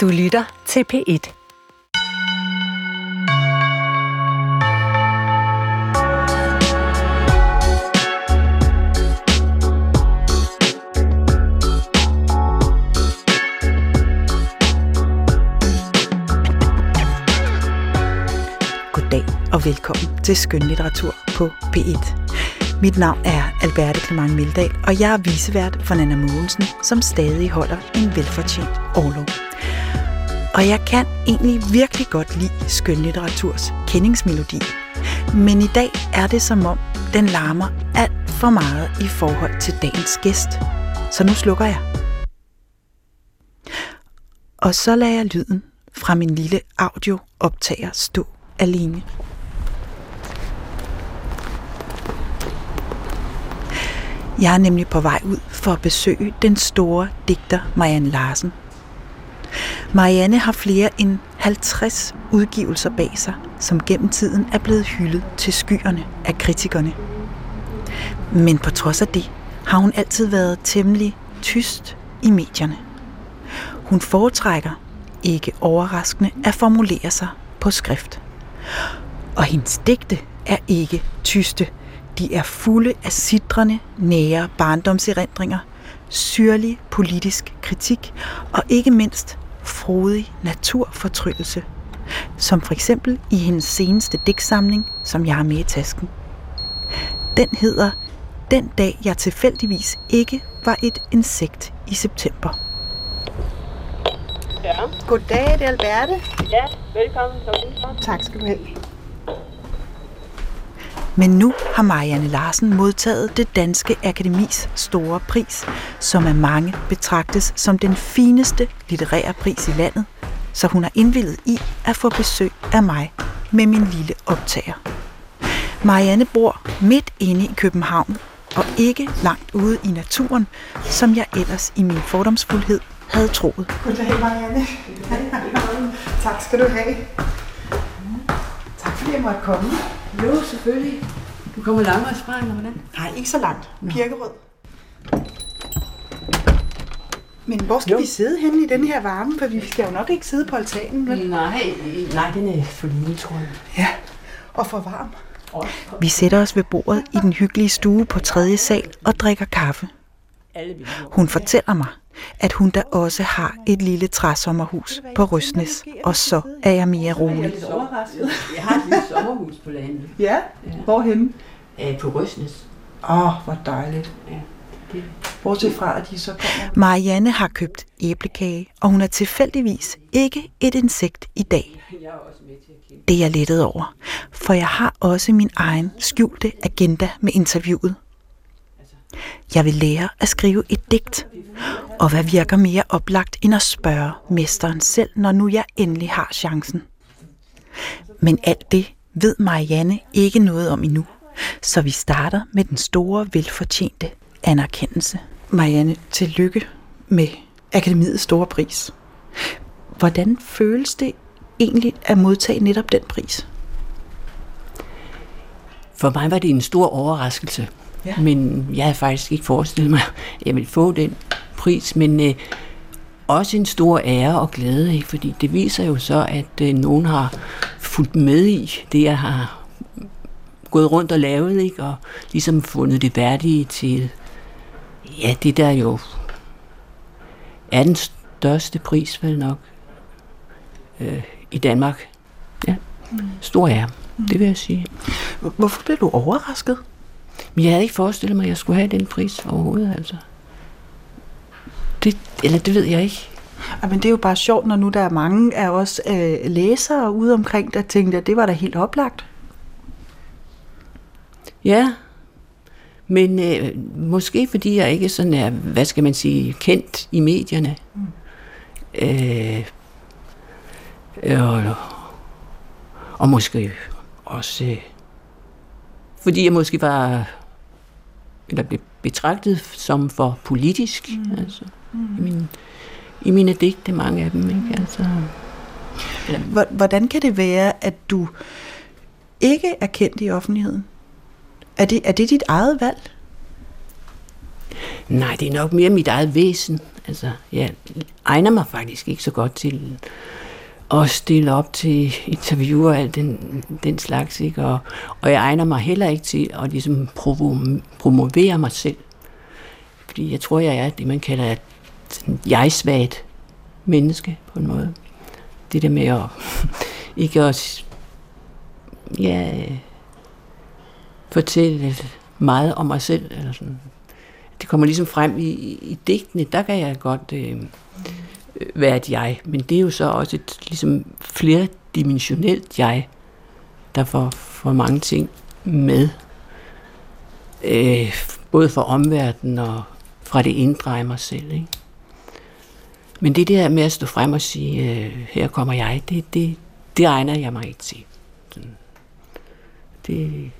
Du lytter til P1. Goddag og velkommen til Skønlitteratur på P1. Mit navn er Alberte Clement Mildal, og jeg er visevært for Nana Mogensen, som stadig holder en velfortjent overlov. Og jeg kan egentlig virkelig godt lide skønlitteraturs kendingsmelodi. Men i dag er det som om, den larmer alt for meget i forhold til dagens gæst. Så nu slukker jeg. Og så lader jeg lyden fra min lille audiooptager stå alene. Jeg er nemlig på vej ud for at besøge den store digter Marianne Larsen. Marianne har flere end 50 udgivelser bag sig, som gennem tiden er blevet hyldet til skyerne af kritikerne. Men på trods af det har hun altid været temmelig tyst i medierne. Hun foretrækker, ikke overraskende, at formulere sig på skrift. Og hendes digte er ikke tyste. De er fulde af sidrende, nære barndomserindringer, syrlig politisk kritik og ikke mindst frodig naturfortryllelse, som for eksempel i hendes seneste digtsamling, som jeg har med i tasken. Den hedder Den dag jeg tilfældigvis ikke var et insekt i september. Ja, Goddag, det er Alberte. ja velkommen. Tak skal du have. Men nu har Marianne Larsen modtaget det danske akademis store pris, som af mange betragtes som den fineste litterære pris i landet, så hun har indvillet i at få besøg af mig med min lille optager. Marianne bor midt inde i København og ikke langt ude i naturen, som jeg ellers i min fordomsfuldhed havde troet. Goddag, Marianne. tak skal du have. Fordi jeg måtte komme. Jo, selvfølgelig. Du kommer langvejs fra, eller hvordan? Nej, ikke så langt. Kirkerød. Men hvor skal jo. vi sidde henne i den her varme? For vi skal jo nok ikke sidde på altanen, vel? Nej, nej, den er for lille, tror jeg. Ja, og for varm. Vi sætter os ved bordet i den hyggelige stue på tredje sal og drikker kaffe. Alle vil Hun fortæller mig, at hun da også har et lille træsommerhus på Røsnes, og så er jeg mere rolig. Jeg har et lille sommerhus på landet. Ja? Hvorhenne? Øh, på Røsnes. Åh, oh, hvor dejligt. Det. Bortset fra, at de så kommer. Marianne har købt æblekage, og hun er tilfældigvis ikke et insekt i dag. Det er jeg lettet over, for jeg har også min egen skjulte agenda med interviewet. Jeg vil lære at skrive et digt, og hvad virker mere oplagt end at spørge mesteren selv, når nu jeg endelig har chancen. Men alt det ved Marianne ikke noget om endnu, så vi starter med den store, velfortjente anerkendelse. Marianne, tillykke med Akademiets store pris. Hvordan føles det egentlig at modtage netop den pris? For mig var det en stor overraskelse. Ja. Men jeg havde faktisk ikke forestillet mig, at jeg ville få den pris. Men øh, også en stor ære og glæde, ikke? fordi det viser jo så, at øh, nogen har fulgt med i det, jeg har gået rundt og lavet, ikke? og ligesom fundet det værdige til, ja, det der jo er den største pris, vel nok, øh, i Danmark. Ja, stor ære, det vil jeg sige. Hvorfor blev du overrasket? Men jeg havde ikke forestillet mig, at jeg skulle have den pris overhovedet, altså. Det, eller det ved jeg ikke. Ja, men det er jo bare sjovt, når nu der er mange af os øh, læsere ude omkring, der tænkte, at det var da helt oplagt. Ja, men øh, måske fordi jeg ikke sådan er, hvad skal man sige, kendt i medierne. Mm. Øh, og, og måske også, øh, fordi jeg måske var, eller blev betragtet som for politisk, mm. altså, mm. I, min, i mine digte, mange af dem, ikke? Altså, eller, Hvor- Hvordan kan det være, at du ikke er kendt i offentligheden? Er det, er det dit eget valg? Nej, det er nok mere mit eget væsen. Altså, jeg egner mig faktisk ikke så godt til at stille op til interviewer og alt den, den slags, ikke? Og, og jeg egner mig heller ikke til at ligesom provo- promovere mig selv. Fordi jeg tror, jeg er det, man kalder jeg-svagt menneske på en måde. Det der med at ikke at ja, fortælle meget om mig selv. Eller sådan. Det kommer ligesom frem i, i digtene, der kan jeg godt øh, være et jeg, men det er jo så også et ligesom flerdimensionelt jeg, der får, får mange ting med. Øh, både fra omverdenen og fra det indre af mig selv. Ikke? Men det der med at stå frem og sige, øh, her kommer jeg, det, det, det egner jeg mig ikke til. Det,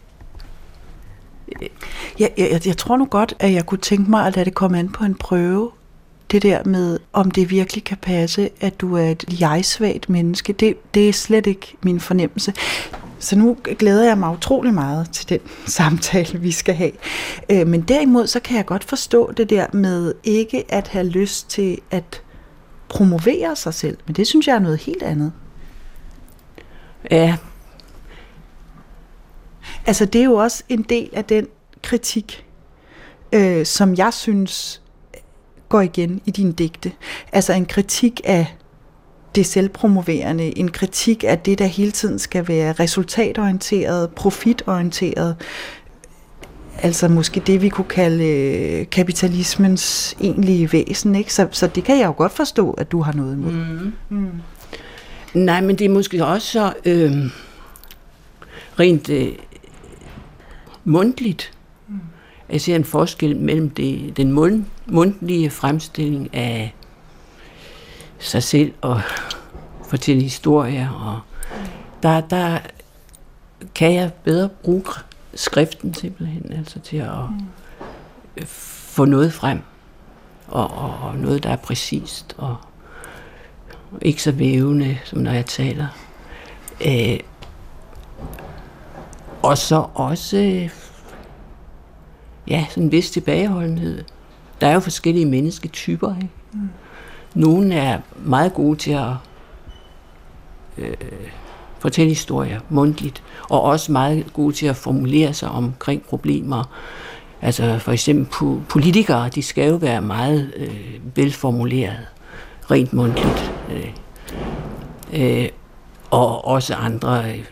jeg, jeg, jeg tror nu godt, at jeg kunne tænke mig at lade det komme an på en prøve. Det der med, om det virkelig kan passe, at du er et jeg-svagt menneske, det, det er slet ikke min fornemmelse. Så nu glæder jeg mig utrolig meget til den samtale, vi skal have. Øh, men derimod, så kan jeg godt forstå det der med ikke at have lyst til at promovere sig selv. Men det synes jeg er noget helt andet. Ja. Altså, det er jo også en del af den kritik, øh, som jeg synes går igen i din digte. Altså en kritik af det selvpromoverende, en kritik af det, der hele tiden skal være resultatorienteret, profitorienteret, altså måske det, vi kunne kalde øh, kapitalismens egentlige væsen. Ikke? Så, så det kan jeg jo godt forstå, at du har noget imod. Mm. Mm. Nej, men det er måske også så øh, rent øh, mundtligt. Mm. Jeg ser en forskel mellem det, den mund, mundtlige fremstilling af sig selv og fortælle historier. Og der, der kan jeg bedre bruge skriften simpelthen, altså til at mm. få noget frem. Og, og, og noget, der er præcist og ikke så vævende, som når jeg taler. Øh, og så også ja, sådan en vis tilbageholdenhed. Der er jo forskellige mennesketyper. Ikke? Mm. Nogle er meget gode til at øh, fortælle historier mundtligt, og også meget gode til at formulere sig omkring problemer. Altså for eksempel politikere, de skal jo være meget øh, velformuleret, rent mundtligt. Øh, øh, og også andre øh,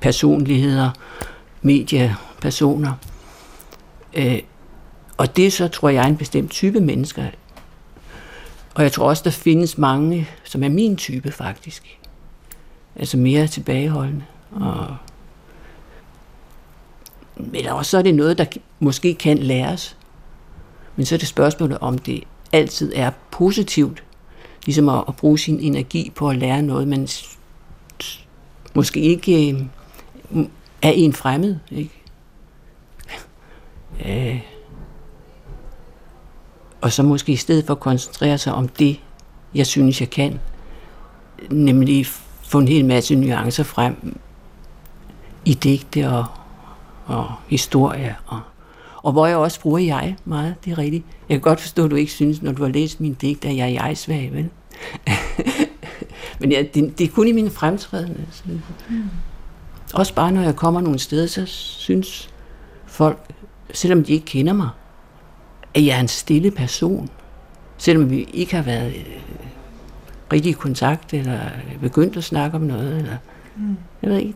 personligheder, mediepersoner. Øh, og det så, tror jeg, er en bestemt type mennesker. Og jeg tror også, der findes mange, som er min type faktisk. Altså mere tilbageholdende. Og men også så er det noget, der måske kan læres. Men så er det spørgsmålet, om det altid er positivt, ligesom at, at bruge sin energi på at lære noget, man måske ikke øh, er en fremmed. Ikke? Øh, og så måske i stedet for at koncentrere sig om det, jeg synes, jeg kan, nemlig få en hel masse nuancer frem i digte og, og historie. Og, og hvor jeg også bruger jeg meget, det er rigtigt. Jeg kan godt forstå, at du ikke synes, når du har læst min digt, at jeg er jeg-svag, vel? Men ja, det, det er kun i mine fremtrædende. Altså. Mm. Også bare når jeg kommer nogle steder, så synes folk, selvom de ikke kender mig, at jeg er en stille person. Selvom vi ikke har været øh, rigtig i kontakt, eller begyndt at snakke om noget. Eller, mm. Jeg ved ikke.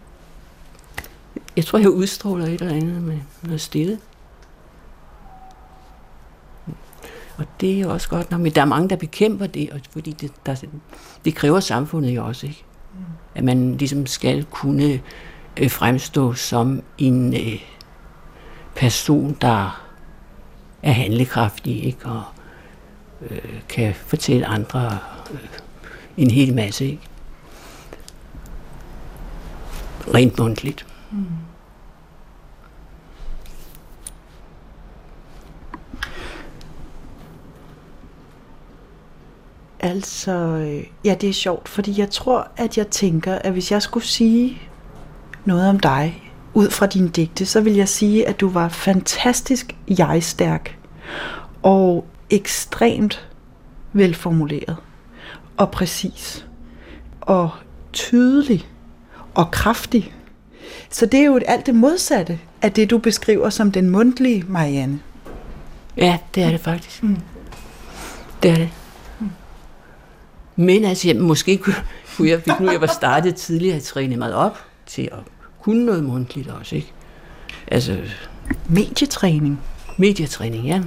Jeg tror, jeg udstråler et eller andet med noget stille. Og det er jo også godt nok, men der er mange, der bekæmper det, fordi det, der, det kræver samfundet jo også, ikke? Mm. At man ligesom skal kunne øh, fremstå som en øh, person, der er handlekraftig, ikke? Og øh, kan fortælle andre øh, en hel masse, ikke? Rent mundtligt. Mm. Altså, øh, ja, det er sjovt, fordi jeg tror, at jeg tænker, at hvis jeg skulle sige noget om dig, ud fra din digte, så vil jeg sige, at du var fantastisk jeg-stærk. Og ekstremt velformuleret og præcis og tydelig og kraftig. Så det er jo alt det modsatte af det, du beskriver som den mundtlige Marianne. Ja, det er det faktisk. Mm. Det er det. Men altså, jeg, måske kunne, kunne jeg, hvis nu jeg var startet tidligere, at træne mig op til at kunne noget mundtligt også, ikke? Altså, Medietræning. medietræning, ja.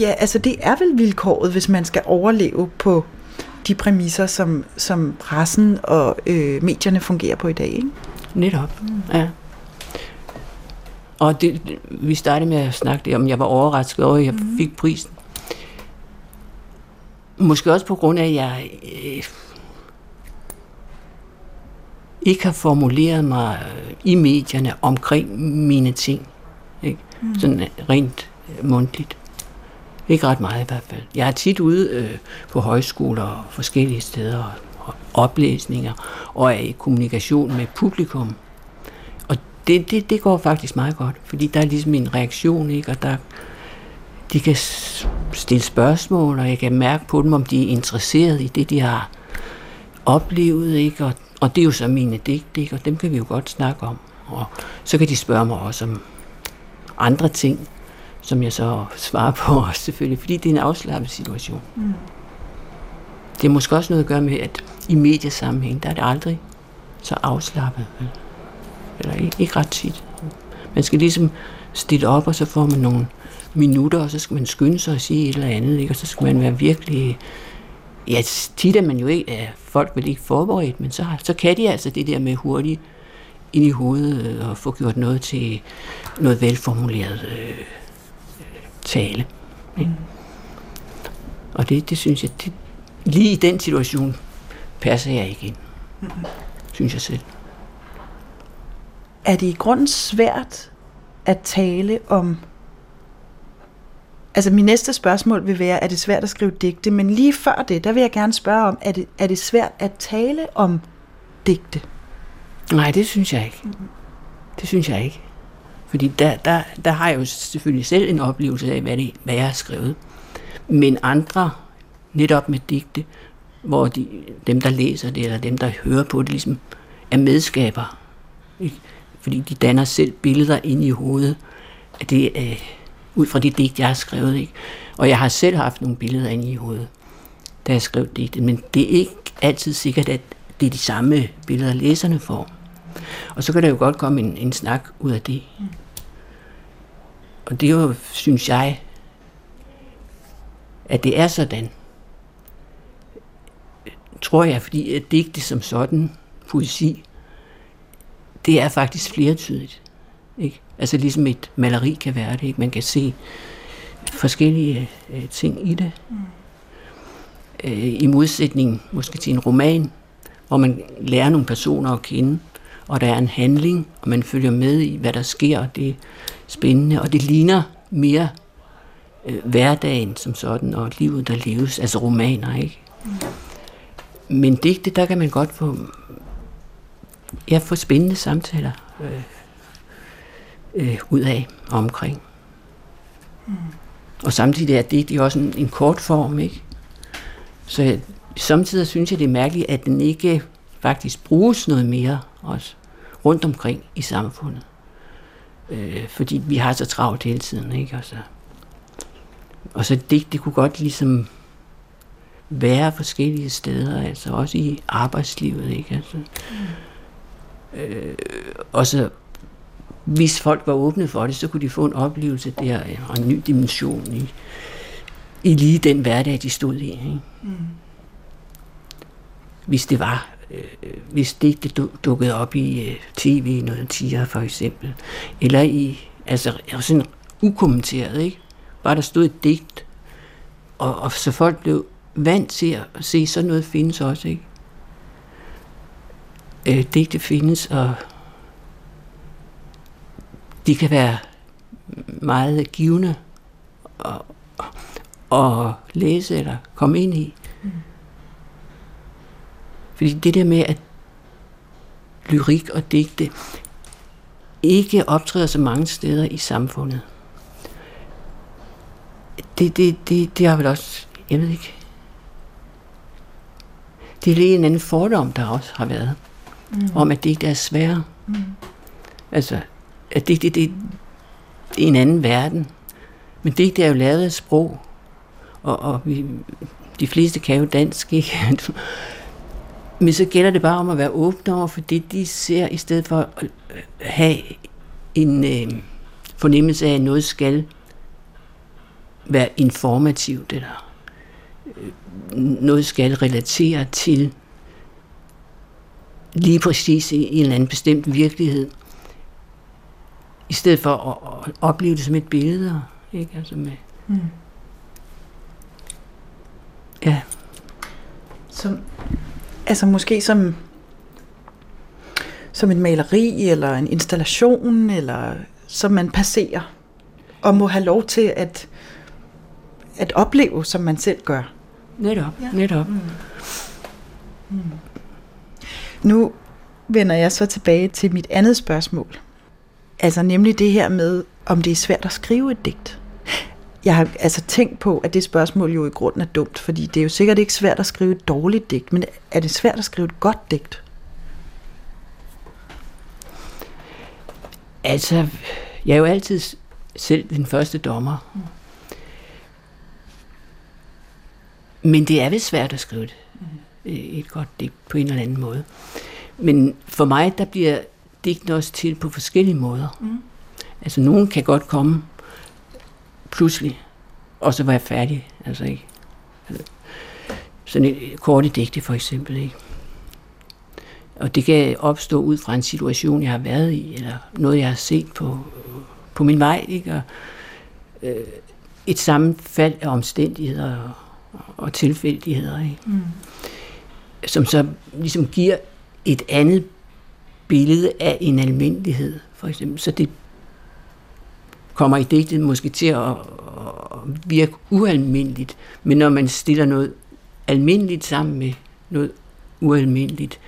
Ja, altså det er vel vilkåret, hvis man skal overleve på de præmisser, som, som pressen og øh, medierne fungerer på i dag. Ikke? Netop, mm. ja. Og det, vi startede med at snakke det om, jeg var overrasket over, at jeg mm. fik prisen. Måske også på grund af, at jeg øh, ikke har formuleret mig i medierne omkring mine ting. Ikke? Mm. Sådan rent mundtligt. Ikke ret meget i hvert fald. Jeg er tit ude øh, på højskoler og forskellige steder og, oplæsninger og er i kommunikation med publikum. Og det, det, det går faktisk meget godt, fordi der er ligesom en reaktion, ikke? og der, de kan stille spørgsmål, og jeg kan mærke på dem, om de er interesseret i det, de har oplevet, ikke? Og, og det er jo så mine digte, ikke? og dem kan vi jo godt snakke om. Og så kan de spørge mig også om andre ting, som jeg så svarer på også selvfølgelig, fordi det er en afslappet situation. Mm. Det er måske også noget at gøre med, at i mediesammenhæng, der er det aldrig så afslappet. vel? Eller ikke, ikke ret tit. Man skal ligesom stille op, og så får man nogle minutter, og så skal man skynde sig og sige et eller andet, ikke? og så skal man være virkelig... Ja, tit er man jo ikke, er folk vel ikke forberedt, men så, så kan de altså det der med hurtigt ind i hovedet øh, og få gjort noget til noget velformuleret øh, tale. Ikke? Og det, det synes jeg, det, lige i den situation passer jeg ikke ind. Synes jeg selv. Er det i grunden svært at tale om... Altså min næste spørgsmål vil være, er det svært at skrive digte? Men lige før det, der vil jeg gerne spørge om, er det, er det svært at tale om digte? Nej, det synes jeg ikke. Det synes jeg ikke. Fordi der, der, der har jeg jo selvfølgelig selv en oplevelse af, hvad, det, hvad jeg har skrevet. Men andre, netop med digte, hvor de, dem, der læser det, eller dem, der hører på det, ligesom er medskaber. Ikke? Fordi de danner selv billeder ind i hovedet af det, øh, ud fra det digt, jeg har skrevet. Ikke? Og jeg har selv haft nogle billeder inde i hovedet, da jeg skrev digtet. Men det er ikke altid sikkert, at det er de samme billeder, læserne får. Og så kan der jo godt komme en, en snak ud af det. Mm. Og det er jo, synes jeg, at det er sådan. Tror jeg, fordi at digte som sådan, poesi, det er faktisk flertydigt. Ikke? Altså ligesom et maleri kan være det. Ikke? Man kan se forskellige øh, ting i det. Mm. Øh, I modsætning måske til en roman, hvor man lærer nogle personer at kende, og der er en handling, og man følger med i, hvad der sker, og det er spændende, og det ligner mere øh, hverdagen som sådan, og livet, der leves, altså romaner, ikke? Men digte, der kan man godt få, ja, få spændende samtaler øh, øh, ud af og omkring. Mm. Og samtidig er det, det er også en, en kort form, ikke? Så jeg, samtidig synes jeg, det er mærkeligt, at den ikke faktisk bruges noget mere også rundt omkring i samfundet. Øh, fordi vi har så travlt hele tiden, ikke? Og så, og så det, det kunne godt ligesom være forskellige steder, altså også i arbejdslivet, ikke? Altså, øh, og så hvis folk var åbne for det, så kunne de få en oplevelse der, og en ny dimension i, i lige den hverdag, de stod i. Ikke? Mm. Hvis det var, Øh, hvis det, du- dukkede op i øh, tv, noget tiger for eksempel, eller i, altså sådan ukommenteret, ikke? Bare der stod et digt, og, og så folk blev vant til at se, sådan noget findes også, ikke? Øh, digte findes, og de kan være meget givende at, at læse eller komme ind i. Fordi det der med, at lyrik og digte ikke optræder så mange steder i samfundet. Det, det, det, det har vel også, jeg ved ikke, det er lige en anden fordom, der også har været, mm. om at det ikke er svære. Mm. Altså, at det, det, det, det er en anden verden. Men det, det er jo lavet af sprog, og, og vi, de fleste kan jo dansk, ikke? Men så gælder det bare om at være åbne over for det, de ser, i stedet for at have en øh, fornemmelse af, at noget skal være informativt, eller øh, noget skal relatere til lige præcis i en eller anden bestemt virkelighed, i stedet for at, at opleve det som et billede, ikke? Altså med, mm. Ja. Som, altså måske som, som en maleri, eller en installation, eller som man passerer, og må have lov til at, at opleve, som man selv gør. Netop, ja. netop. Mm. Mm. Nu vender jeg så tilbage til mit andet spørgsmål. Altså nemlig det her med, om det er svært at skrive et digt. Jeg har altså tænkt på, at det spørgsmål jo i grunden er dumt, fordi det er jo sikkert ikke svært at skrive et dårligt digt, men er det svært at skrive et godt digt? Altså, jeg er jo altid selv den første dommer. Mm. Men det er vel svært at skrive det. Mm. Et godt digt på en eller anden måde. Men for mig, der bliver digtene også til på forskellige måder. Mm. Altså, nogen kan godt komme pludselig, og så var jeg færdig. Altså ikke. Sådan et korte digte for eksempel. Ikke? Og det kan opstå ud fra en situation, jeg har været i, eller noget, jeg har set på, på min vej. Ikke? Og, øh, et sammenfald af omstændigheder og, og tilfældigheder, ikke? Mm. som så ligesom giver et andet billede af en almindelighed, for eksempel. Så det kommer i digtet måske til at, at virke ualmindeligt, men når man stiller noget almindeligt sammen med noget ualmindeligt,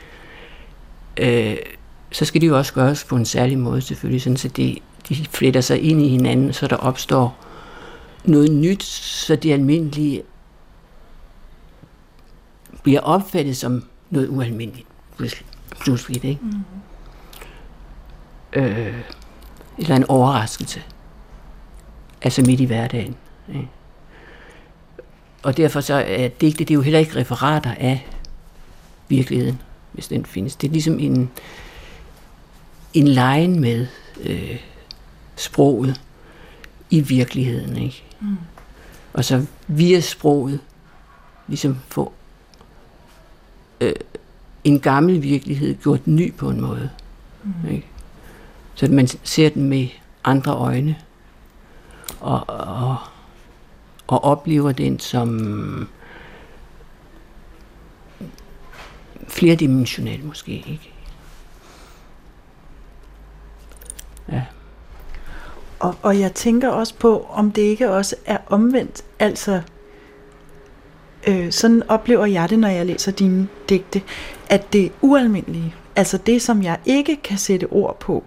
øh, så skal det jo også gøres på en særlig måde selvfølgelig, sådan så det, de fletter sig ind i hinanden, så der opstår noget nyt, så det almindelige bliver opfattet som noget ualmindeligt pludselig, ikke? Mm. Øh, eller en overraskelse altså midt i hverdagen. Ikke? Og derfor så er digte, det er jo heller ikke referater af virkeligheden, hvis den findes. Det er ligesom en, en lejen med øh, sproget i virkeligheden. Ikke? Mm. Og så via sproget ligesom få øh, en gammel virkelighed gjort ny på en måde. Mm. Ikke? Så at man ser den med andre øjne og, og, og oplever den som flerdimensionel måske, ikke? Ja. Og, og jeg tænker også på, om det ikke også er omvendt. Altså, øh, sådan oplever jeg det, når jeg læser dine digte, at det ualmindelige, altså det, som jeg ikke kan sætte ord på,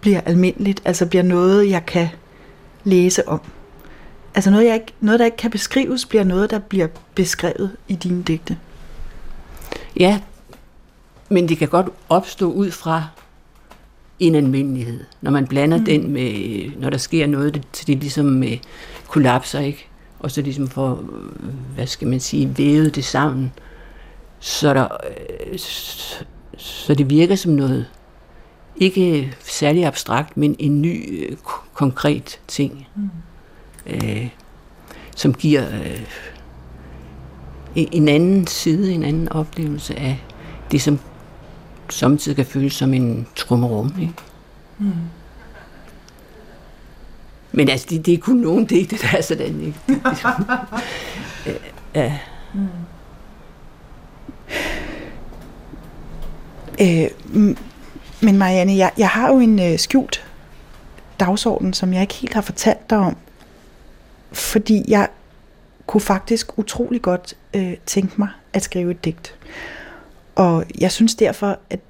bliver almindeligt, altså bliver noget, jeg kan læse om. Altså noget, jeg ikke, noget, der ikke kan beskrives, bliver noget, der bliver beskrevet i dine digte. Ja, men det kan godt opstå ud fra en almindelighed. Når man blander mm. den med, når der sker noget, det, det ligesom med kollapser, ikke? Og så ligesom for, hvad skal man sige, vævet det sammen, så, der, øh, så det virker som noget ikke særlig abstrakt, men en ny øh, konkret ting, mm. øh, som giver øh, en anden side, en anden oplevelse af det, som samtidig kan føles som en trummerum. Ikke? Mm. Men altså, det, det er kun nogen digte, der er sådan, ikke? Det, det, ja. Mm. Øh, men Marianne, jeg, jeg har jo en øh, skjult dagsorden, som jeg ikke helt har fortalt dig om. Fordi jeg kunne faktisk utrolig godt øh, tænke mig at skrive et digt. Og jeg synes derfor, at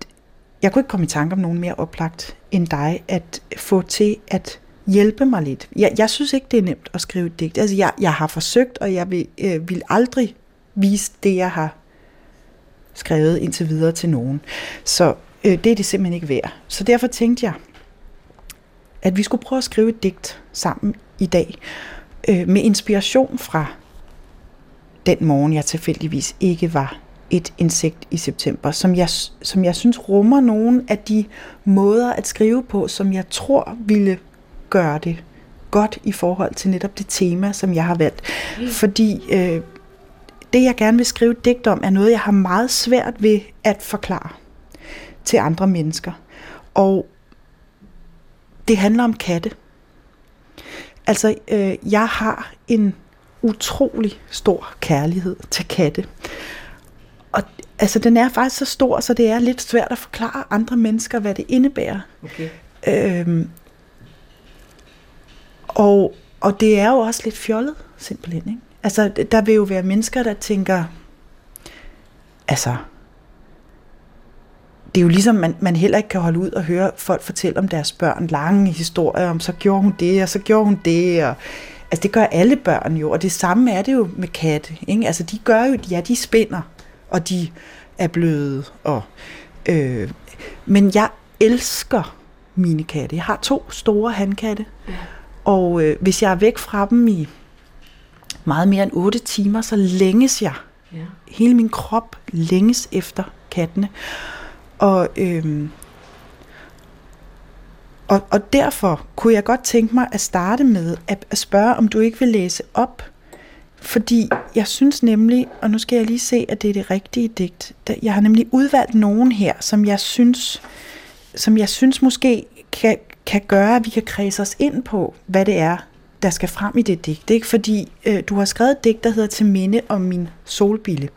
jeg kunne ikke komme i tanke om nogen mere oplagt end dig, at få til at hjælpe mig lidt. Jeg, jeg synes ikke, det er nemt at skrive et digt. Altså, jeg, jeg har forsøgt, og jeg vil, øh, vil aldrig vise det, jeg har skrevet indtil videre til nogen. Så øh, det er det simpelthen ikke værd. Så derfor tænkte jeg, at vi skulle prøve at skrive et digt sammen i dag, øh, med inspiration fra den morgen, jeg tilfældigvis ikke var et insekt i september, som jeg, som jeg synes rummer nogle af de måder at skrive på, som jeg tror ville gøre det godt i forhold til netop det tema, som jeg har valgt. Mm. Fordi øh, det, jeg gerne vil skrive digt om, er noget, jeg har meget svært ved at forklare til andre mennesker. Og det handler om katte. Altså, øh, jeg har en utrolig stor kærlighed til katte. Og altså, den er faktisk så stor, så det er lidt svært at forklare andre mennesker, hvad det indebærer. Okay. Øhm, og, og det er jo også lidt fjollet, simpelthen. Ikke? Altså, der vil jo være mennesker, der tænker, altså, det er jo ligesom, man, man heller ikke kan holde ud og høre folk fortælle om deres børn lange historier, om så gjorde hun det, og så gjorde hun det, og altså det gør alle børn jo, og det samme er det jo med katte, ikke? Altså de gør jo, ja, de spinder, og de er bløde, og, øh, men jeg elsker mine katte. Jeg har to store handkatte, ja. og øh, hvis jeg er væk fra dem i meget mere end 8 timer, så længes jeg. Ja. Hele min krop længes efter kattene. Og, øhm, og, og derfor kunne jeg godt tænke mig at starte med at, at spørge, om du ikke vil læse op. Fordi jeg synes nemlig, og nu skal jeg lige se, at det er det rigtige digt. Jeg har nemlig udvalgt nogen her, som jeg synes, som jeg synes måske kan, kan gøre, at vi kan kredse os ind på, hvad det er, der skal frem i det digt. Ikke? Fordi øh, du har skrevet et digt, der hedder Til minde om min solbille.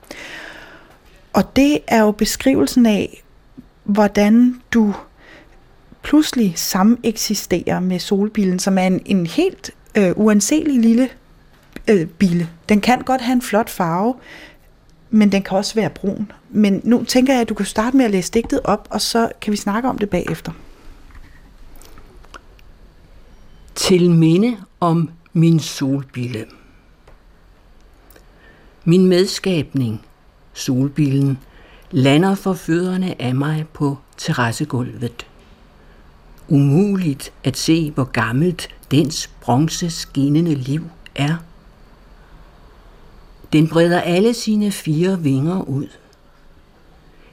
Og det er jo beskrivelsen af, hvordan du pludselig sameksisterer med solbilen, som er en, en helt øh, uanselig lille øh, bille. Den kan godt have en flot farve, men den kan også være brun. Men nu tænker jeg, at du kan starte med at læse digtet op, og så kan vi snakke om det bagefter. Til minde om min solbille. Min medskabning, solbillen, lander for fødderne af mig på terrassegulvet. Umuligt at se, hvor gammelt dens bronze skinnende liv er. Den breder alle sine fire vinger ud.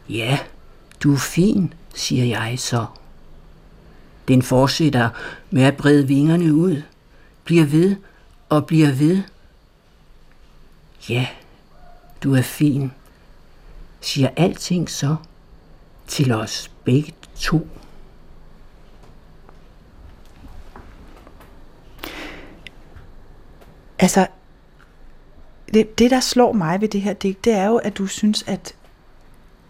Ja, du er fin, siger jeg så. Den fortsætter med at brede vingerne ud, bliver ved og bliver ved. Ja, du er fin, siger alting så til os begge to. Altså, det, det der slår mig ved det her digt, det er jo, at du synes, at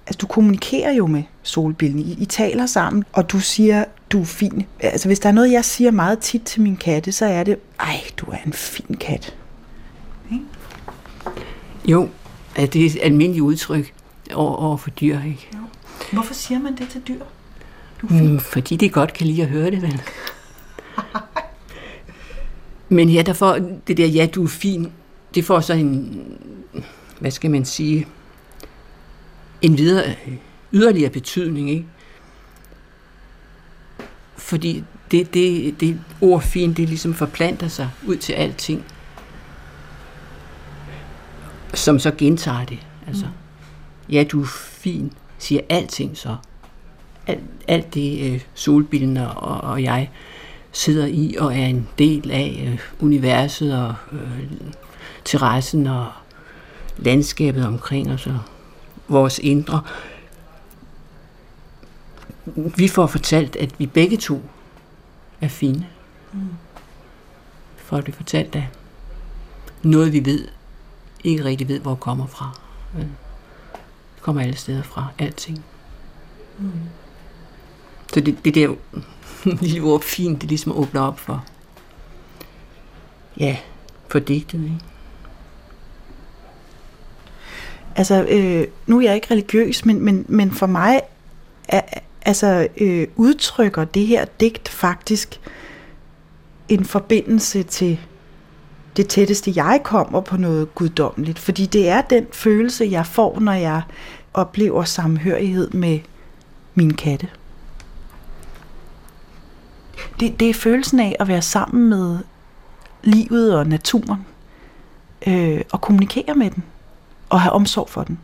altså, du kommunikerer jo med solbillen. I, I taler sammen, og du siger, du er fin. Altså, hvis der er noget, jeg siger meget tit til min katte, så er det, ej, du er en fin kat. Okay? Jo, det er et almindeligt udtryk over, over for dyr, ikke? Jo. Hvorfor siger man det til dyr? Du mm, fordi de godt kan lide at høre det, vel? Men ja, derfor, det der, ja, du er fin, det får så en, hvad skal man sige, en videre, yderligere betydning, ikke? Fordi det, det, det ord fin, det ligesom forplanter sig ud til alting, som så gentager det. Altså, mm. Ja, du er fin, siger alting så. Alt, alt det øh, solbillen og, og jeg sidder i og er en del af øh, universet og øh, terrassen og landskabet omkring os og vores indre. Vi får fortalt, at vi begge to er fine. Mm. For at vi fortalt af noget, vi ved, ikke rigtig ved, hvor kommer fra. Det kommer alle steder fra, alting. Mm. Så det, det der lille ord fint, det ligesom åbner op for, ja, for digtet, ikke? Altså, øh, nu er jeg ikke religiøs, men, men, men for mig er, altså, øh, udtrykker det her digt faktisk en forbindelse til det tætteste, jeg kommer på noget guddommeligt. Fordi det er den følelse, jeg får, når jeg oplever samhørighed med min katte. Det, det er følelsen af at være sammen med livet og naturen, øh, og kommunikere med den, og have omsorg for den.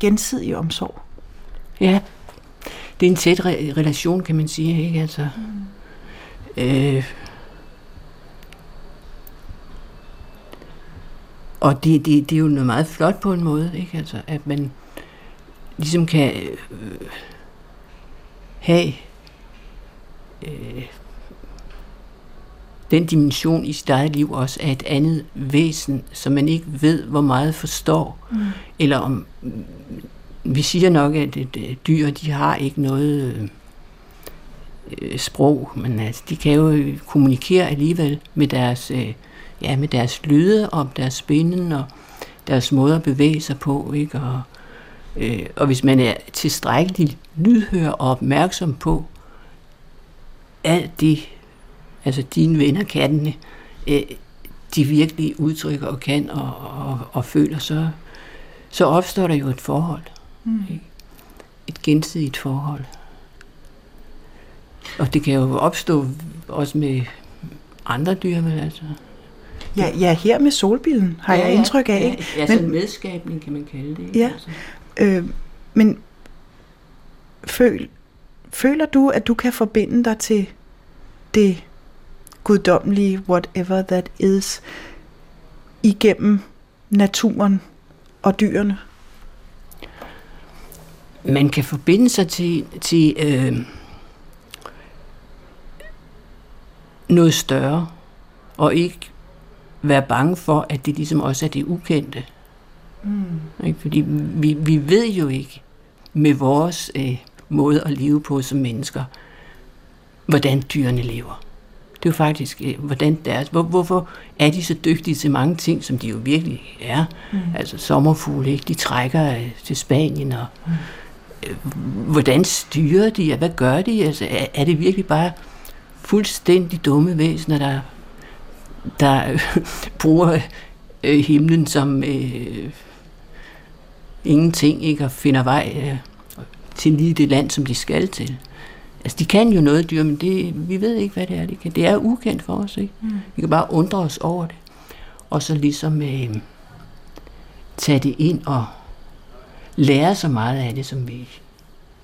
Gensidig omsorg. Ja, det er en tæt re- relation, kan man sige, ikke? Altså, mm. øh, og det, det, det er jo noget meget flot på en måde, ikke? Altså, at man ligesom kan øh, have øh, den dimension i sit eget liv også af et andet væsen, som man ikke ved, hvor meget forstår. Mm. Eller om, vi siger nok, at dyr, de har ikke noget øh, sprog, men altså, de kan jo kommunikere alligevel med deres, øh, ja, med deres lyde og deres spinden og deres måde at bevæge sig på, ikke? Og, øh, og hvis man er tilstrækkeligt lydhør og opmærksom på alt det, altså dine venner, kattene, øh, de virkelig udtrykker og kan og, og, og føler, så, så opstår der jo et forhold. Mm. Ikke? Et gensidigt forhold. Og det kan jo opstå også med andre dyr, men altså... Ja, ja, her med solbillen har ja, jeg indtryk af. Ikke? Ja, ja sådan men, medskabning kan man kalde det. Ikke? Ja, altså. øh, men føl, føler du, at du kan forbinde dig til det guddommelige, whatever that is, igennem naturen og dyrene? Man kan forbinde sig til, til øh, noget større, og ikke være bange for, at det ligesom også er det ukendte. Mm. Ikke? Fordi vi, vi ved jo ikke med vores øh, måde at leve på som mennesker, hvordan dyrene lever. Det er jo faktisk, øh, hvordan deres, hvor, hvorfor er de så dygtige til mange ting, som de jo virkelig er. Mm. Altså sommerfugle, ikke? de trækker øh, til Spanien, og mm. øh, hvordan styrer de, og hvad gør de? Altså, er, er det virkelig bare fuldstændig dumme væsener, der, der bruger øh, himlen som øh, ingenting, ikke? og finder vej øh, til lige det land, som de skal til? Altså, de kan jo noget dyr, men det, vi ved ikke, hvad det er, de kan. Det er ukendt for os, ikke? Mm. Vi kan bare undre os over det. Og så ligesom øh, tage det ind og lære så meget af det, som vi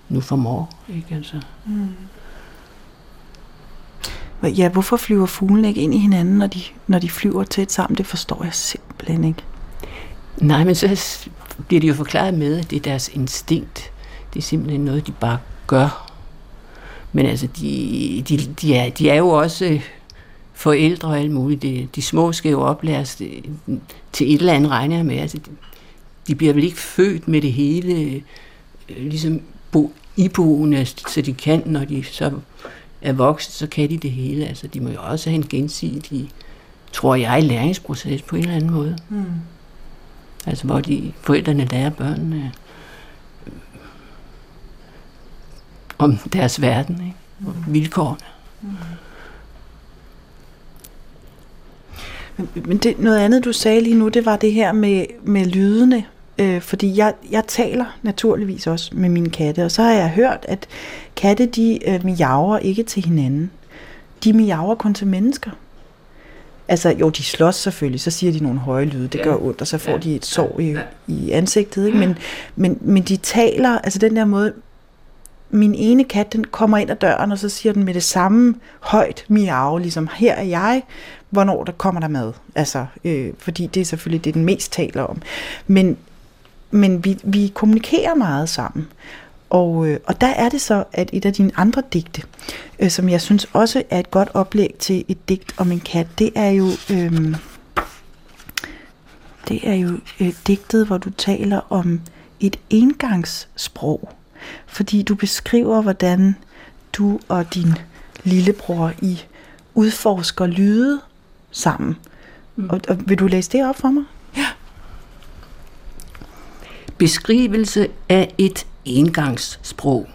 nu formår, ikke altså? Mm. Ja, hvorfor flyver fuglene ikke ind i hinanden, når de, når de flyver tæt sammen? Det forstår jeg simpelthen ikke. Nej, men så bliver de jo forklaret med, at det er deres instinkt. Det er simpelthen noget, de bare gør. Men altså, de, de, de, er, de er jo også øh, forældre og alt muligt. De, de små skal jo oplæres øh, til et eller andet, regner jeg med. Altså, de, de bliver vel ikke født med det hele, øh, ligesom bo, iboende, så de kan, når de så er voksne, så kan de det hele. Altså, de må jo også have en gensidig, tror jeg, læringsproces på en eller anden måde. Mm. Altså, hvor de forældrene lærer børnene om deres verden, ikke? Og vilkårene. Mm. Men, men det, noget andet, du sagde lige nu, det var det her med, med lydene. Øh, fordi jeg, jeg taler naturligvis også med mine katte, og så har jeg hørt, at katte, de øh, miaver ikke til hinanden. De miaver kun til mennesker. Altså, jo, de slås selvfølgelig, så siger de nogle høje lyde, det ja. gør ondt, og så får ja. de et sår i, i ansigtet, ikke? Men, men, men de taler, altså den der måde, min ene kat, den kommer ind ad døren, og så siger den med det samme højt miau, ligesom, her er jeg, hvornår der kommer der mad. Altså, øh, fordi det er selvfølgelig det, den mest taler om. Men, men vi, vi kommunikerer meget sammen. Og, øh, og der er det så, at et af dine andre digte, øh, som jeg synes også er et godt oplæg til et digt om en kat, det er jo... Øh, det er jo øh, digtet, hvor du taler om et engangssprog fordi du beskriver, hvordan du og din lillebror i udforsker lyde sammen. Mm. Og, og vil du læse det op for mig? Ja. Beskrivelse af et engangssprog.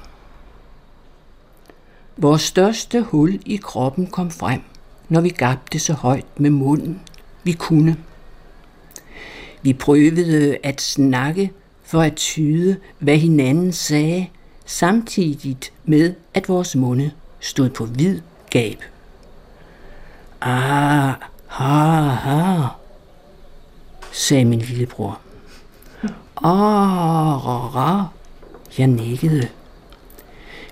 Vores største hul i kroppen kom frem. når vi gabte så højt med munden, vi kunne. Vi prøvede at snakke for at tyde, hvad hinanden sagde, samtidigt med, at vores munde stod på vid gab. Ah, ha, ha, sagde min lillebror. Ah, ra, ra. Jeg nikkede.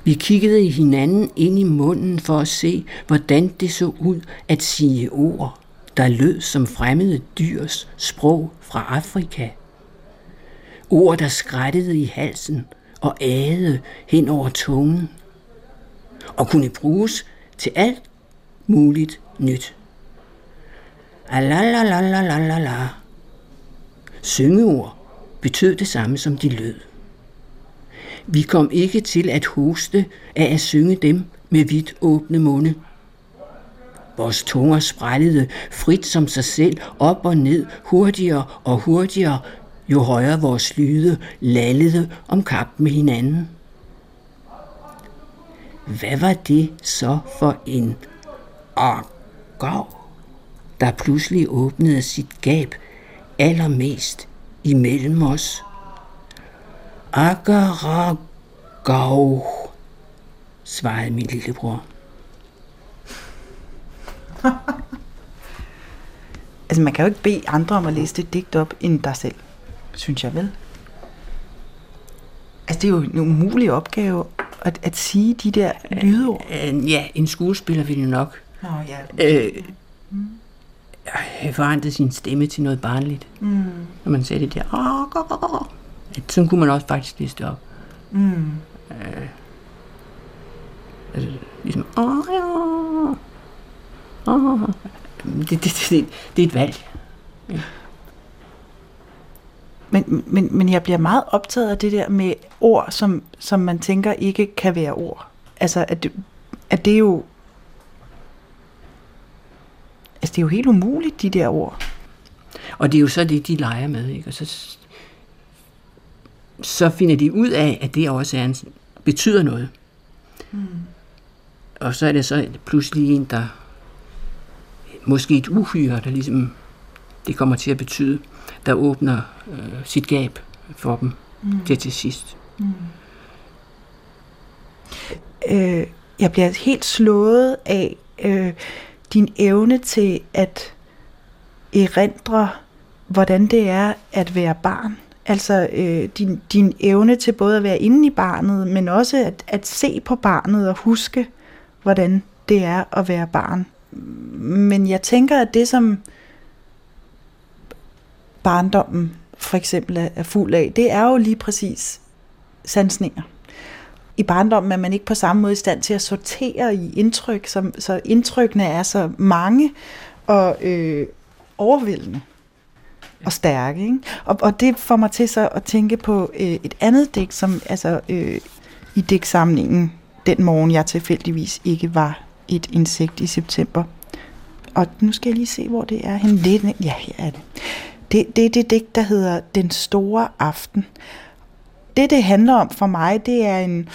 Vi kiggede hinanden ind i munden for at se, hvordan det så ud at sige ord, der lød som fremmede dyrs sprog fra Afrika. Ord, der skrættede i halsen og æde hen over tungen, og kunne bruges til alt muligt nyt. Alalalalala. Syngeord betød det samme som de lød. Vi kom ikke til at hoste af at synge dem med vidt åbne munde. Vores tunger sprællede frit som sig selv op og ned, hurtigere og hurtigere, jo højere vores lyde lallede om kap med hinanden. Hvad var det så for en orgav, der pludselig åbnede sit gab allermest imellem os? Agaragav, svarede min lillebror. Altså, man kan jo ikke bede andre om at læse det digt op, end dig selv, synes jeg vel. Altså, det er jo en umulig opgave at, at sige de der lydord. Øh, Ja, en skuespiller ville nok Nå, ja. øh, have forandret sin stemme til noget barnligt. Mm. Når man sagde det der. Sådan kunne man også faktisk det op. Mm. Øh, altså, ligesom, åh, ja. Åh. Det, det, det, det, det er et valg. Men, men, men jeg bliver meget optaget af det der med ord, som, som man tænker ikke kan være ord. Altså, at det, at det er jo... Altså, det er jo helt umuligt, de der ord. Og det er jo så det, de leger med, ikke? Og så, så finder de ud af, at det også er en, betyder noget. Mm. Og så er det så pludselig en, der måske et uhyre, der ligesom det kommer til at betyde, der åbner øh, sit gab for dem mm. til til sidst. øh, jeg bliver helt slået af øh, din evne til at erindre, hvordan det er at være barn. Altså øh, din, din evne til både at være inde i barnet, men også at, at se på barnet og huske, hvordan det er at være barn. Men jeg tænker, at det som barndommen for eksempel er er fuld af, det er jo lige præcis sansninger i barndommen er man ikke på samme måde i stand til at sortere i indtryk, som, så indtrykkene er så mange og øh, overvældende og stærke. Ikke? Og, og det får mig til så at tænke på øh, et andet digt, som altså øh, i digtsamlingen Den morgen, jeg tilfældigvis ikke var et insekt i september. Og nu skal jeg lige se, hvor det er. henne. Det, ja, her er det. Det, det er det digt, der hedder Den store aften. Det, det handler om for mig, det er en